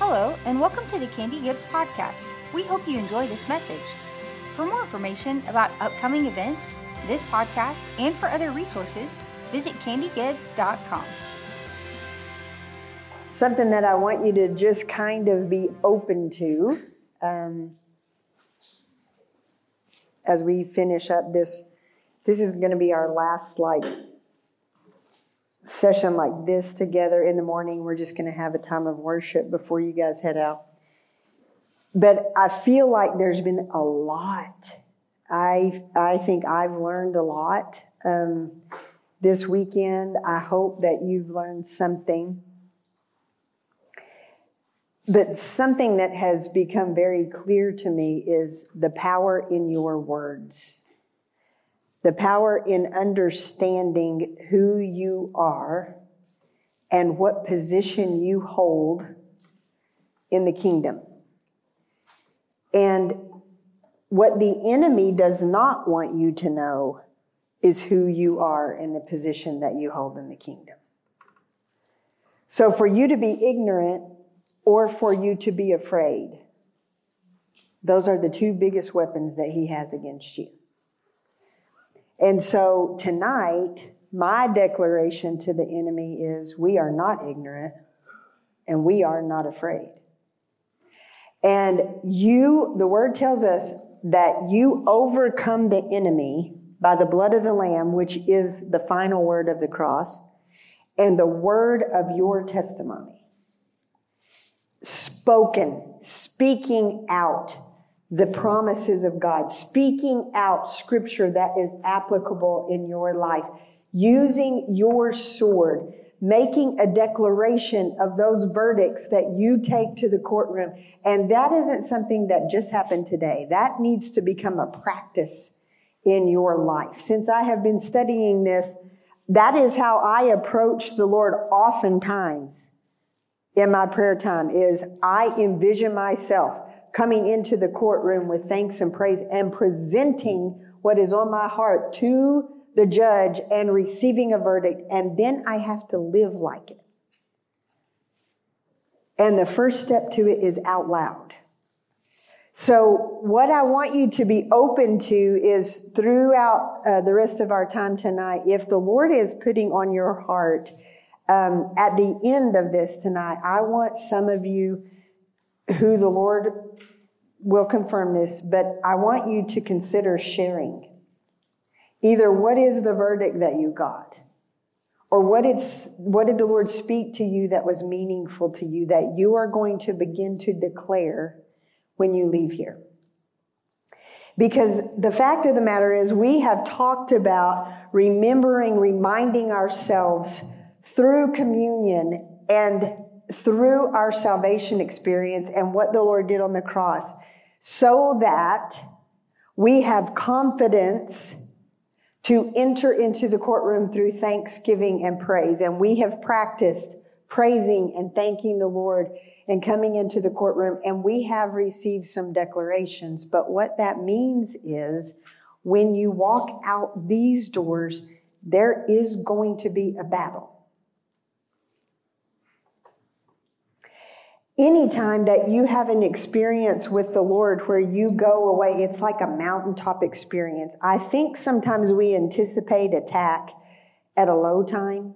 Hello, and welcome to the Candy Gibbs podcast. We hope you enjoy this message. For more information about upcoming events, this podcast, and for other resources, visit candygibbs.com. Something that I want you to just kind of be open to um, as we finish up this. This is going to be our last like session like this together in the morning. We're just going to have a time of worship before you guys head out. But I feel like there's been a lot. I I think I've learned a lot um, this weekend. I hope that you've learned something. But something that has become very clear to me is the power in your words the power in understanding who you are and what position you hold in the kingdom. And what the enemy does not want you to know is who you are in the position that you hold in the kingdom. So for you to be ignorant or for you to be afraid, those are the two biggest weapons that he has against you. And so tonight, my declaration to the enemy is we are not ignorant and we are not afraid. And you, the word tells us that you overcome the enemy by the blood of the Lamb, which is the final word of the cross, and the word of your testimony. Spoken, speaking out the promises of God, speaking out scripture that is applicable in your life, using your sword, making a declaration of those verdicts that you take to the courtroom. And that isn't something that just happened today. That needs to become a practice in your life. Since I have been studying this, that is how I approach the Lord oftentimes in my prayer time is I envision myself coming into the courtroom with thanks and praise and presenting what is on my heart to the judge and receiving a verdict. And then I have to live like it. And the first step to it is out loud. So, what I want you to be open to is throughout uh, the rest of our time tonight, if the Lord is putting on your heart um, at the end of this tonight, I want some of you who the Lord will confirm this, but I want you to consider sharing. Either what is the verdict that you got, or what, it's, what did the Lord speak to you that was meaningful to you that you are going to begin to declare when you leave here. Because the fact of the matter is, we have talked about remembering, reminding ourselves through communion and through our salvation experience and what the Lord did on the cross so that we have confidence to enter into the courtroom through thanksgiving and praise. And we have practiced praising and thanking the Lord and coming into the courtroom, and we have received some declarations. But what that means is when you walk out these doors, there is going to be a battle. Anytime that you have an experience with the Lord where you go away, it's like a mountaintop experience. I think sometimes we anticipate attack at a low time.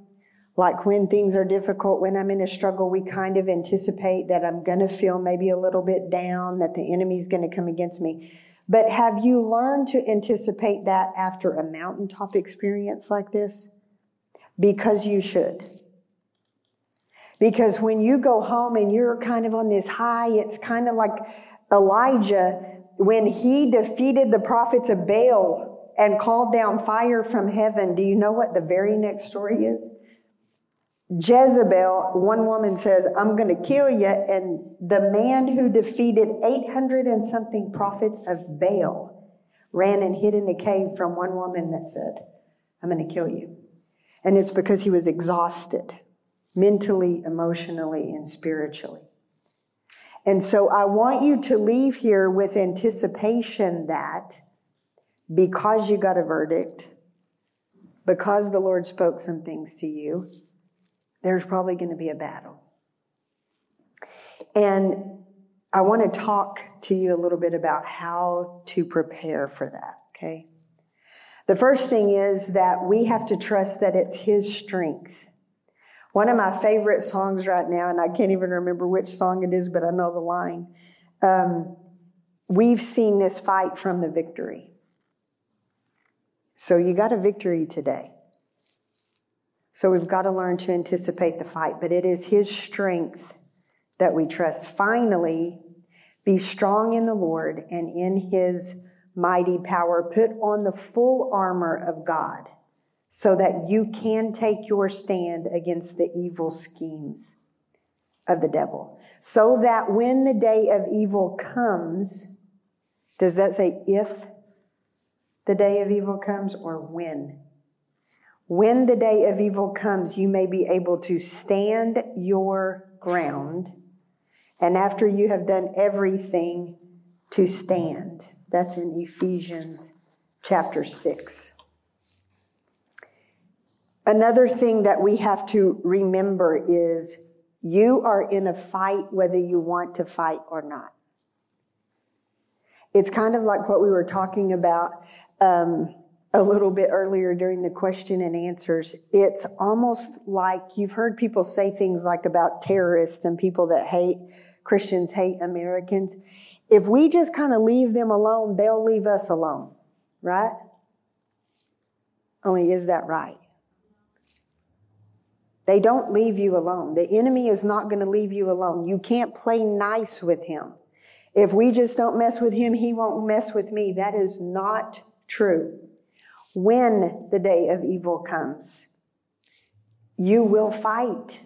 Like when things are difficult, when I'm in a struggle, we kind of anticipate that I'm going to feel maybe a little bit down, that the enemy's going to come against me. But have you learned to anticipate that after a mountaintop experience like this? Because you should. Because when you go home and you're kind of on this high, it's kind of like Elijah when he defeated the prophets of Baal and called down fire from heaven. Do you know what the very next story is? Jezebel, one woman says, I'm going to kill you. And the man who defeated 800 and something prophets of Baal ran and hid in a cave from one woman that said, I'm going to kill you. And it's because he was exhausted mentally, emotionally, and spiritually. And so I want you to leave here with anticipation that because you got a verdict, because the Lord spoke some things to you, there's probably going to be a battle. And I want to talk to you a little bit about how to prepare for that, okay? The first thing is that we have to trust that it's His strength. One of my favorite songs right now, and I can't even remember which song it is, but I know the line. Um, We've seen this fight from the victory. So you got a victory today. So we've got to learn to anticipate the fight, but it is His strength that we trust. Finally, be strong in the Lord and in His mighty power. Put on the full armor of God so that you can take your stand against the evil schemes of the devil. So that when the day of evil comes, does that say if the day of evil comes or when? When the day of evil comes, you may be able to stand your ground. And after you have done everything to stand. That's in Ephesians chapter 6. Another thing that we have to remember is you are in a fight whether you want to fight or not. It's kind of like what we were talking about um, a little bit earlier during the question and answers. It's almost like you've heard people say things like about terrorists and people that hate Christians, hate Americans. If we just kind of leave them alone, they'll leave us alone, right? Only is that right? They don't leave you alone. The enemy is not going to leave you alone. You can't play nice with him. If we just don't mess with him, he won't mess with me. That is not true. When the day of evil comes, you will fight.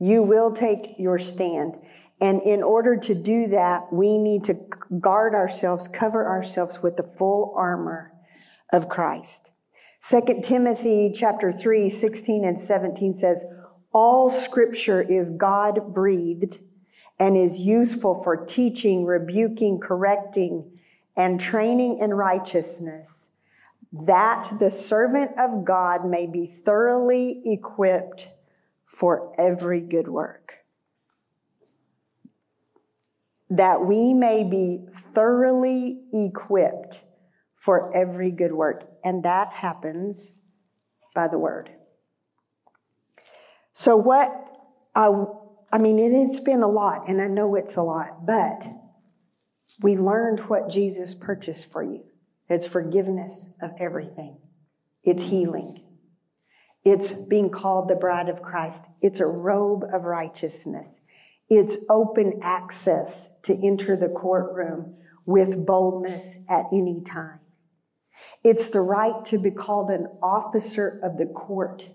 You will take your stand. And in order to do that, we need to guard ourselves, cover ourselves with the full armor of Christ. 2 Timothy chapter 3, 16 and 17 says, all scripture is God breathed and is useful for teaching, rebuking, correcting, and training in righteousness, that the servant of God may be thoroughly equipped for every good work. That we may be thoroughly equipped for every good work. And that happens by the word. So, what I, I mean, it's been a lot, and I know it's a lot, but we learned what Jesus purchased for you it's forgiveness of everything, it's healing. It's being called the bride of Christ. It's a robe of righteousness. It's open access to enter the courtroom with boldness at any time. It's the right to be called an officer of the court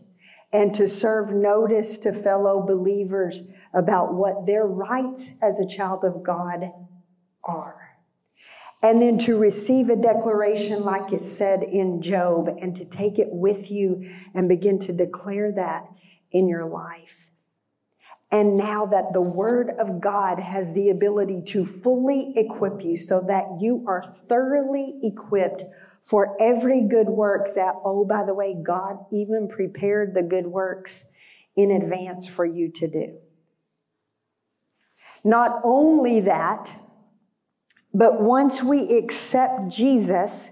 and to serve notice to fellow believers about what their rights as a child of God are. And then to receive a declaration like it said in Job and to take it with you and begin to declare that in your life. And now that the Word of God has the ability to fully equip you so that you are thoroughly equipped for every good work that, oh, by the way, God even prepared the good works in advance for you to do. Not only that, but once we accept Jesus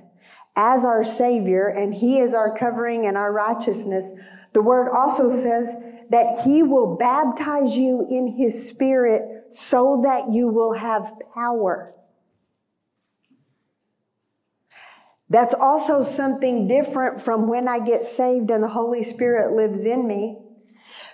as our Savior and He is our covering and our righteousness, the Word also says that he will baptize you in his spirit so that you will have power. That's also something different from when I get saved and the Holy Spirit lives in me.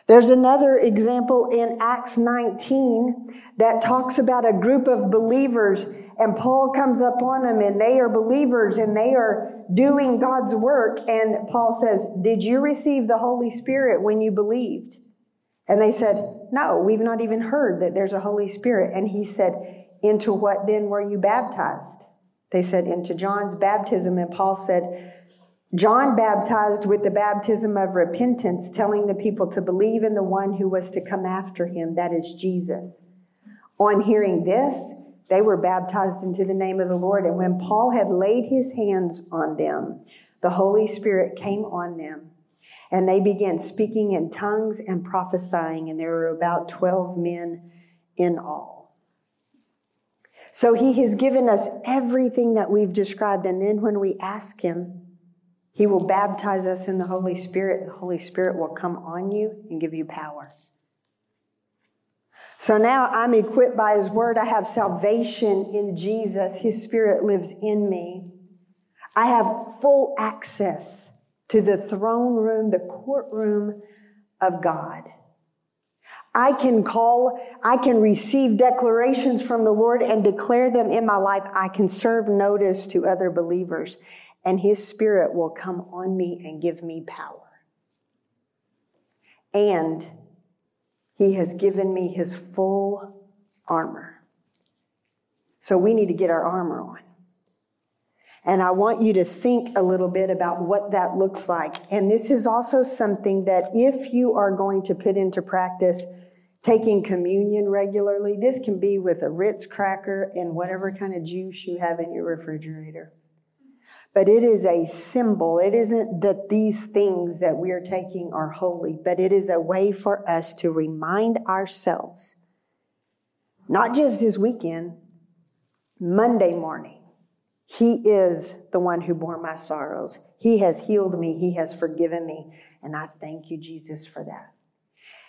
There's another example in Acts 19 that talks about a group of believers and Paul comes up on them and they are believers and they are doing God's work. And Paul says, did you receive the Holy Spirit when you believed? And they said, no, we've not even heard that there's a Holy Spirit. And he said, into what then were you baptized? They said, into John's baptism. And Paul said, John baptized with the baptism of repentance, telling the people to believe in the one who was to come after him, that is Jesus. On hearing this, they were baptized into the name of the Lord. And when Paul had laid his hands on them, the Holy Spirit came on them. And they began speaking in tongues and prophesying. And there were about 12 men in all. So he has given us everything that we've described. And then when we ask him, he will baptize us in the Holy Spirit. The Holy Spirit will come on you and give you power. So now I'm equipped by His Word. I have salvation in Jesus. His Spirit lives in me. I have full access to the throne room, the courtroom of God. I can call, I can receive declarations from the Lord and declare them in my life. I can serve notice to other believers and His Spirit will come on me and give me power. And He has given me His full armor. So we need to get our armor on. And I want you to think a little bit about what that looks like. And this is also something that if you are going to put into practice taking communion regularly, this can be with a Ritz cracker and whatever kind of juice you have in your refrigerator. But it is a symbol. It isn't that these things that we are taking are holy, but it is a way for us to remind ourselves, not just this weekend, Monday morning. He is the one who bore my sorrows. He has healed me. He has forgiven me. And I thank you, Jesus, for that.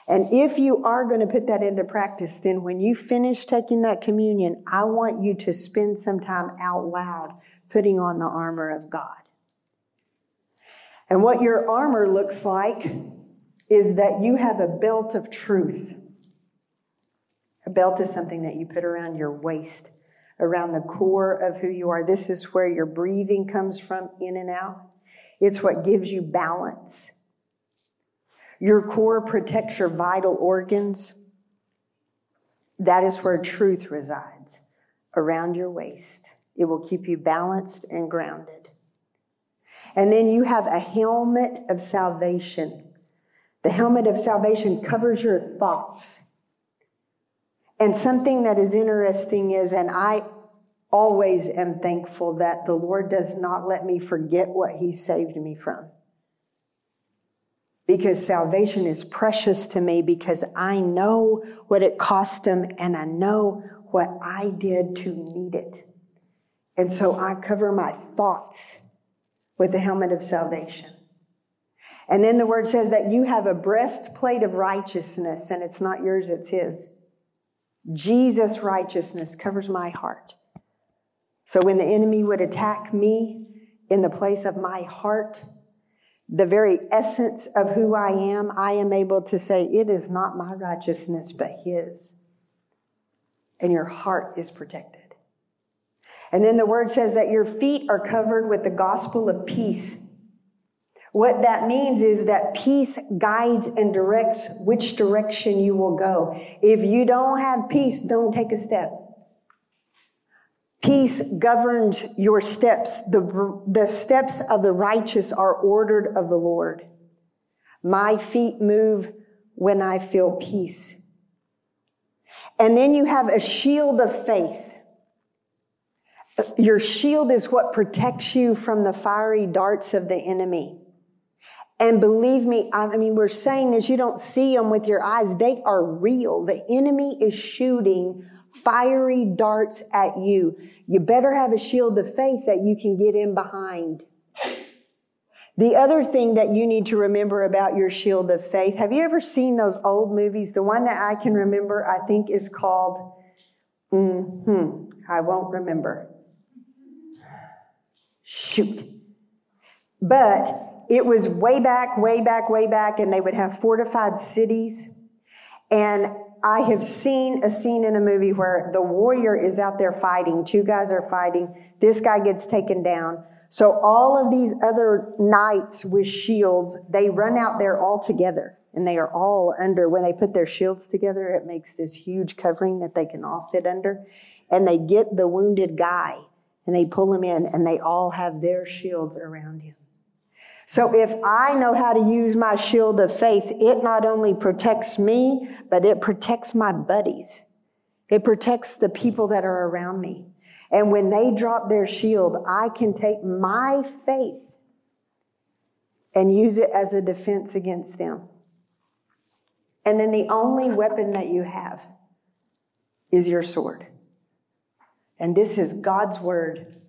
And if you are going to put that into practice, then when you finish taking that communion, I want you to spend some time out loud putting on the armor of God. And what your armor looks like is that you have a belt of truth. A belt is something that you put around your waist, around the core of who you are. This is where your breathing comes from in and out. It's what gives you balance. Your core protects your vital organs. That is where truth resides, around your waist. It will keep you balanced and grounded. And then you have a helmet of salvation. The helmet of salvation covers your thoughts. And something that is interesting is, and I always am thankful that the Lord does not let me forget what He saved me from. Because salvation is precious to me because I know what it cost Him and I know what I did to need it. And so I cover my thoughts with the helmet of salvation. And then the word says that you have a breastplate of righteousness, and it's not yours, it's His. Jesus' righteousness covers my heart. So when the enemy would attack me in the place of my heart, the very essence of who I am, I am able to say, It is not my righteousness, but His. And your heart is protected. And then the word says that your feet are covered with the gospel of peace. What that means is that peace guides and directs which direction you will go. If you don't have peace, don't take a step. Peace governs your steps. The, the steps of the righteous are ordered of the Lord. My feet move when I feel peace. And then you have a shield of faith. Your shield is what protects you from the fiery darts of the enemy. And believe me, I mean, we're saying this, you don't see them with your eyes. They are real. The enemy is shooting fiery darts at you. You better have a shield of faith that you can get in behind. The other thing that you need to remember about your shield of faith, have you ever seen those old movies? The one that I can remember, I think, is called, hmm, I won't remember. Shoot. But it was way back, way back, way back, and they would have fortified cities. And I have seen a scene in a movie where the warrior is out there fighting. Two guys are fighting. This guy gets taken down. So all of these other knights with shields, they run out there all together. And they are all under, when they put their shields together, it makes this huge covering that they can all fit under. And they get the wounded guy and they pull him in and they all have their shields around him. So if I know how to use my shield of faith, it not only protects me, but it protects my buddies. It protects the people that are around me. And when they drop their shield, I can take my faith and use it as a defense against them. And then the only weapon that you have is your sword. And this is God's word.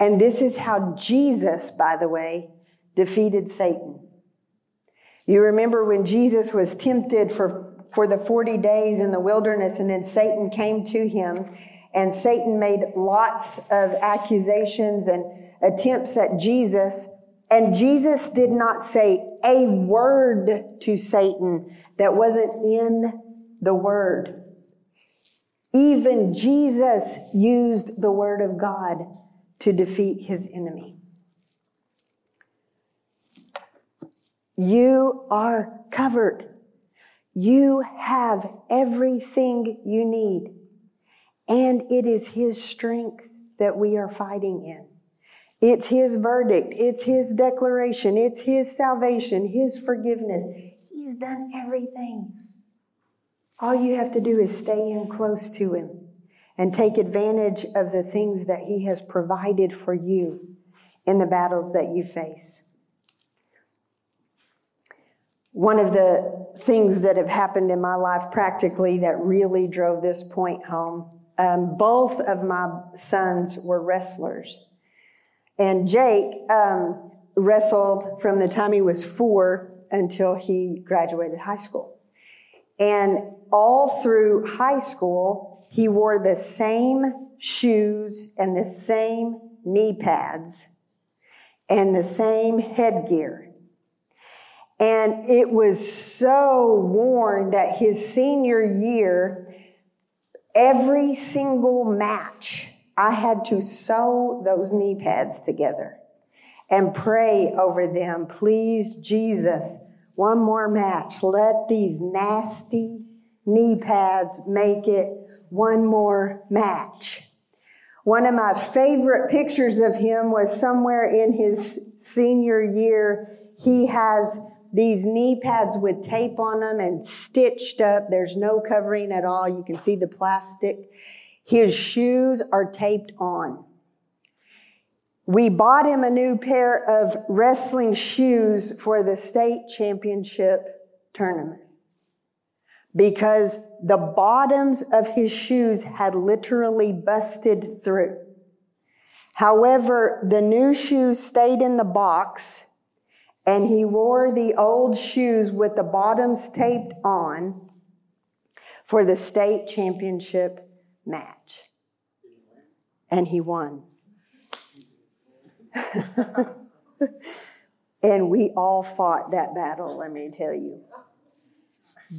And this is how Jesus, by the way, defeated Satan. You remember when Jesus was tempted for, for the 40 days in the wilderness and then Satan came to him and Satan made lots of accusations and attempts at Jesus. And Jesus did not say a word to Satan that wasn't in the word. Even Jesus used the word of God to defeat his enemy. You are covered. You have everything you need. And it is his strength that we are fighting in. It's his verdict. It's his declaration. It's his salvation, his forgiveness. He's done everything. All you have to do is stay in close to him and take advantage of the things that he has provided for you in the battles that you face. One of the things that have happened in my life practically that really drove this point home, um, both of my sons were wrestlers. And Jake um, wrestled from the time he was four until he graduated high school. And all through high school, he wore the same shoes and the same knee pads and the same headgear. And it was so worn that his senior year, every single match, I had to sew those knee pads together and pray over them. Please, Jesus, one more match. Let these nasty knee pads make it one more match. One of my favorite pictures of him was somewhere in his senior year. He has these knee pads with tape on them and stitched up. There's no covering at all. You can see the plastic. His shoes are taped on. We bought him a new pair of wrestling shoes for the state championship tournament because the bottoms of his shoes had literally busted through. However, the new shoes stayed in the box and he wore the old shoes with the bottoms taped on for the state championship match. And he won. and we all fought that battle, let me tell you.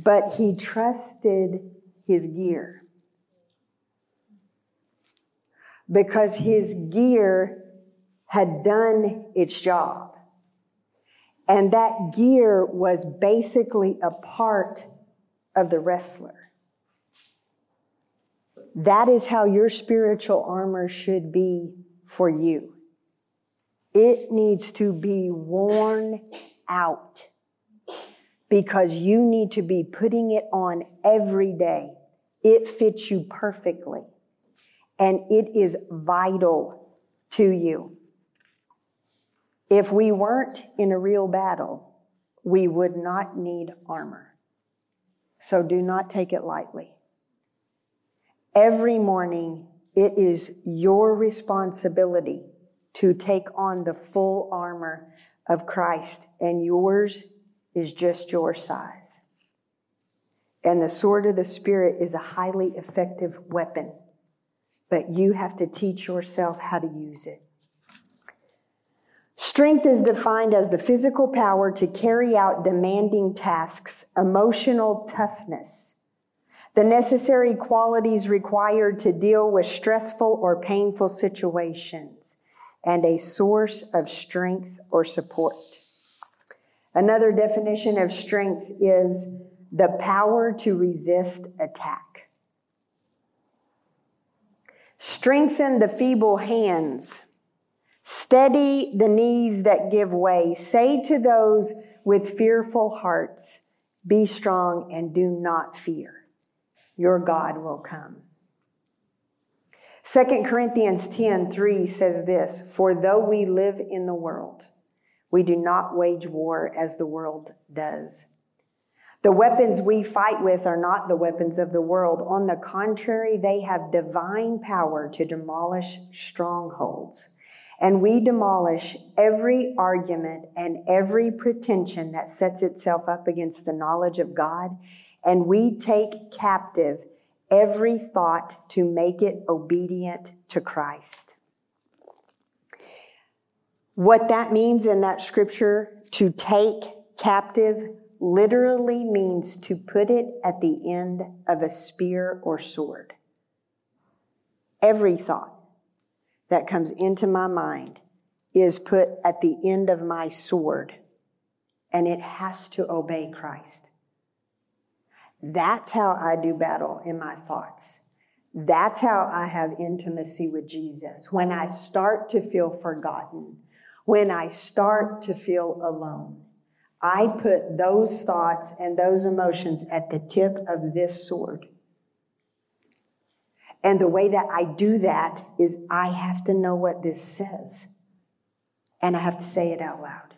But he trusted his gear. Because his gear had done its job. And that gear was basically a part of the wrestler. That is how your spiritual armor should be for you. It needs to be worn out because you need to be putting it on every day. It fits you perfectly and it is vital to you. If we weren't in a real battle, we would not need armor. So do not take it lightly. Every morning, it is your responsibility to take on the full armor of Christ, and yours is just your size. And the sword of the Spirit is a highly effective weapon, but you have to teach yourself how to use it. Strength is defined as the physical power to carry out demanding tasks, emotional toughness, the necessary qualities required to deal with stressful or painful situations, and a source of strength or support. Another definition of strength is the power to resist attack. Strengthen the feeble hands. Steady the knees that give way. Say to those with fearful hearts, be strong and do not fear your God will come. 2 Corinthians 10 3 says this For though we live in the world, we do not wage war as the world does. The weapons we fight with are not the weapons of the world. On the contrary, they have divine power to demolish strongholds. And we demolish every argument and every pretension that sets itself up against the knowledge of God. And we take captive every thought to make it obedient to Christ. What that means in that scripture, to take captive, literally means to put it at the end of a spear or sword. Every thought that comes into my mind is put at the end of my sword, and it has to obey Christ. That's how I do battle in my thoughts. That's how I have intimacy with Jesus. When I start to feel forgotten, when I start to feel alone, I put those thoughts and those emotions at the tip of this sword. And the way that I do that is I have to know what this says. And I have to say it out loud.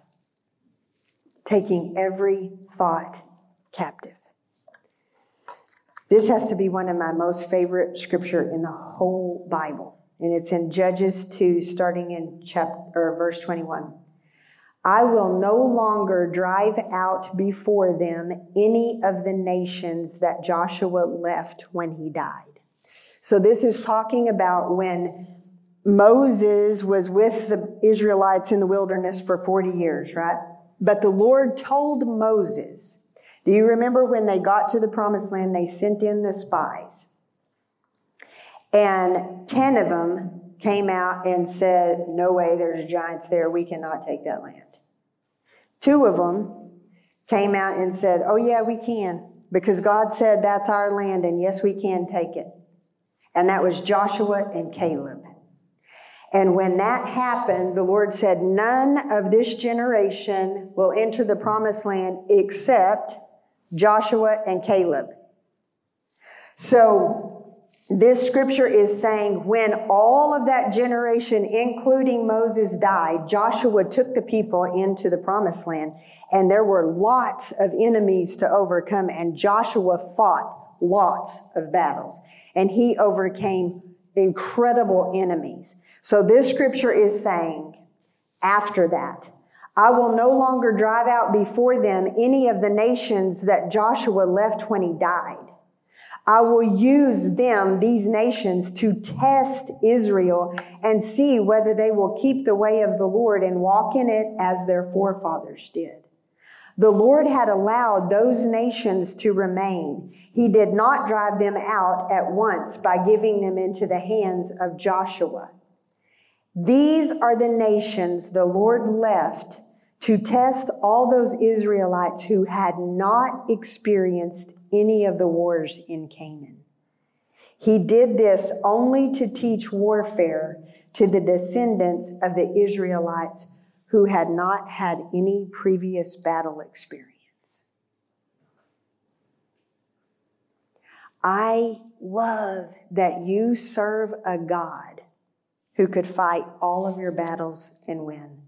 Taking every thought captive. This has to be one of my most favorite scripture in the whole Bible. And it's in Judges 2, starting in chapter or verse 21. I will no longer drive out before them any of the nations that Joshua left when he died. So this is talking about when Moses was with the Israelites in the wilderness for 40 years, right? But the Lord told Moses, do you remember when they got to the promised land, they sent in the spies? And 10 of them came out and said, No way, there's giants there. We cannot take that land. Two of them came out and said, Oh, yeah, we can, because God said that's our land, and yes, we can take it. And that was Joshua and Caleb. And when that happened, the Lord said, None of this generation will enter the promised land except Joshua and Caleb. So, this scripture is saying when all of that generation, including Moses, died, Joshua took the people into the promised land, and there were lots of enemies to overcome, and Joshua fought lots of battles, and he overcame incredible enemies. So, this scripture is saying after that, I will no longer drive out before them any of the nations that Joshua left when he died. I will use them, these nations, to test Israel and see whether they will keep the way of the Lord and walk in it as their forefathers did. The Lord had allowed those nations to remain. He did not drive them out at once by giving them into the hands of Joshua. These are the nations the Lord left to test all those Israelites who had not experienced any of the wars in Canaan. He did this only to teach warfare to the descendants of the Israelites who had not had any previous battle experience. I love that you serve a God who could fight all of your battles and win.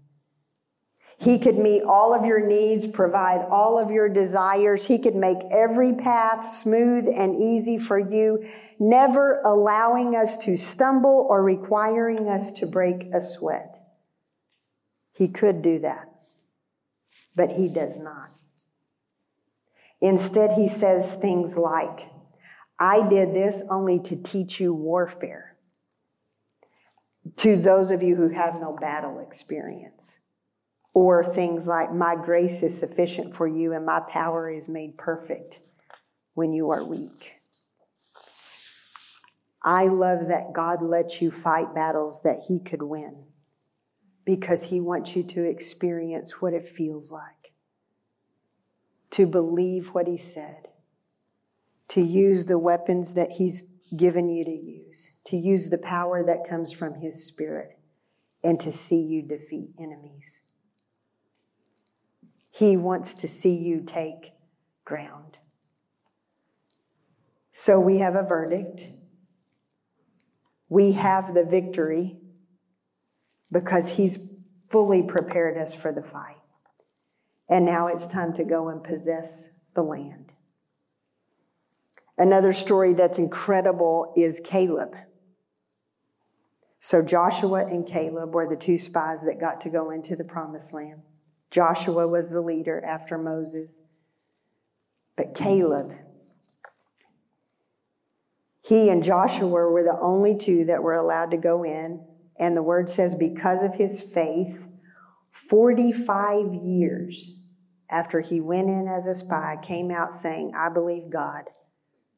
He could meet all of your needs, provide all of your desires. He could make every path smooth and easy for you, never allowing us to stumble or requiring us to break a sweat. He could do that, but he does not. Instead, he says things like, I did this only to teach you warfare. To those of you who have no battle experience. Or things like, My grace is sufficient for you, and my power is made perfect when you are weak. I love that God lets you fight battles that He could win because He wants you to experience what it feels like, to believe what He said, to use the weapons that He's given you to use, to use the power that comes from His Spirit, and to see you defeat enemies. He wants to see you take ground. So we have a verdict. We have the victory because He's fully prepared us for the fight. And now it's time to go and possess the land. Another story that's incredible is Caleb. So Joshua and Caleb were the two spies that got to go into the promised land. Joshua was the leader after Moses. But Caleb, he and Joshua were the only two that were allowed to go in. And the word says, because of his faith, 45 years after he went in as a spy, came out saying, I believe God.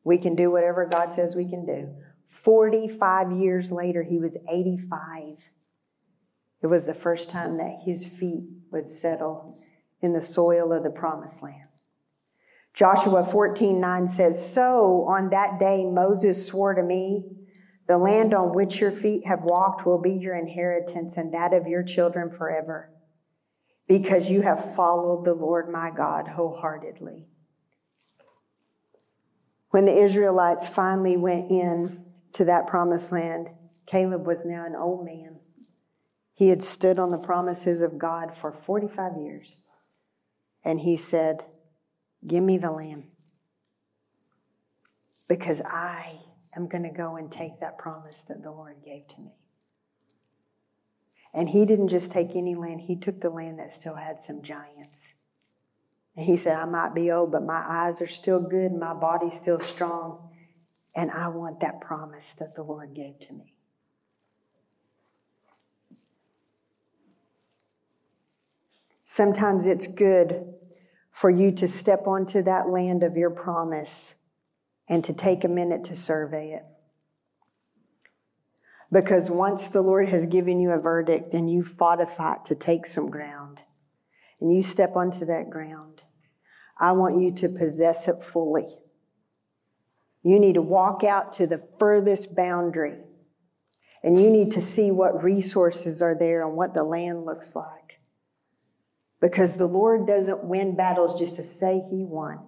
We can do whatever God says we can do. 45 years later, he was 85. It was the first time that his feet would settle in the soil of the promised land. Joshua 14 9 says, So on that day Moses swore to me, The land on which your feet have walked will be your inheritance and that of your children forever, because you have followed the Lord my God wholeheartedly. When the Israelites finally went in to that promised land, Caleb was now an old man. He had stood on the promises of God for 45 years. And he said, Give me the lamb. Because I am going to go and take that promise that the Lord gave to me. And he didn't just take any land, he took the land that still had some giants. And he said, I might be old, but my eyes are still good, my body's still strong. And I want that promise that the Lord gave to me. Sometimes it's good for you to step onto that land of your promise and to take a minute to survey it. Because once the Lord has given you a verdict and you fought a fight to take some ground, and you step onto that ground, I want you to possess it fully. You need to walk out to the furthest boundary and you need to see what resources are there and what the land looks like. Because the Lord doesn't win battles just to say He won.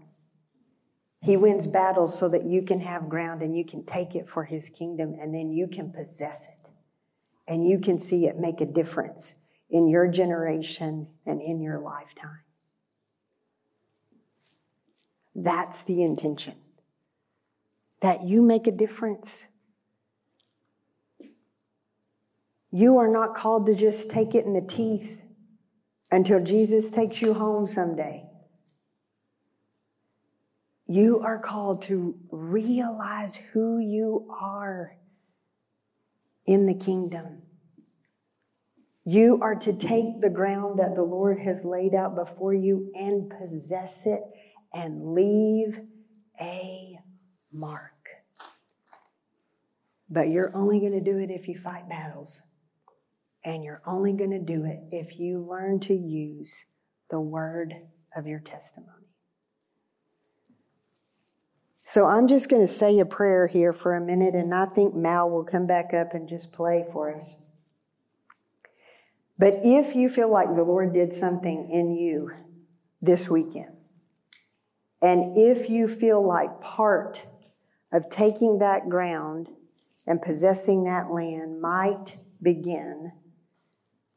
He wins battles so that you can have ground and you can take it for His kingdom and then you can possess it. And you can see it make a difference in your generation and in your lifetime. That's the intention that you make a difference. You are not called to just take it in the teeth until Jesus takes you home someday. You are called to realize who you are in the kingdom. You are to take the ground that the Lord has laid out before you and possess it and leave a mark. But you're only going to do it if you fight battles. And you're only going to do it if you learn to use the word of your testimony. So I'm just going to say a prayer here for a minute, and I think Mal will come back up and just play for us. But if you feel like the Lord did something in you this weekend, and if you feel like part of taking that ground and possessing that land might begin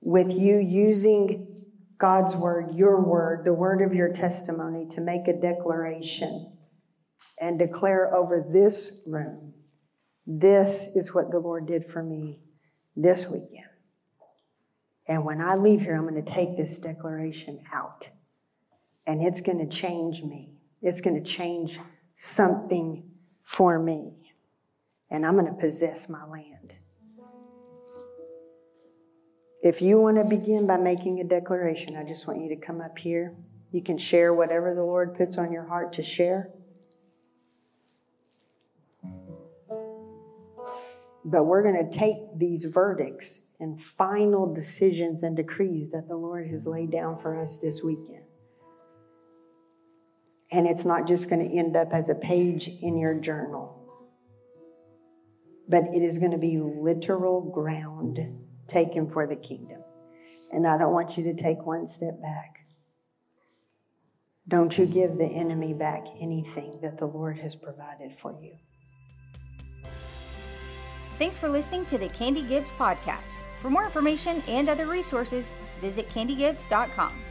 with you using God's word, your word, the word of your testimony to make a declaration and declare over this room this is what the Lord did for me this weekend. And when I leave here, I'm going to take this declaration out. And it's going to change me. It's going to change something for me and I'm going to possess my land. If you want to begin by making a declaration, I just want you to come up here. You can share whatever the Lord puts on your heart to share. But we're going to take these verdicts and final decisions and decrees that the Lord has laid down for us this weekend. And it's not just going to end up as a page in your journal but it is going to be literal ground taken for the kingdom. And I don't want you to take one step back. Don't you give the enemy back anything that the Lord has provided for you. Thanks for listening to the Candy Gibbs podcast. For more information and other resources, visit candygibbs.com.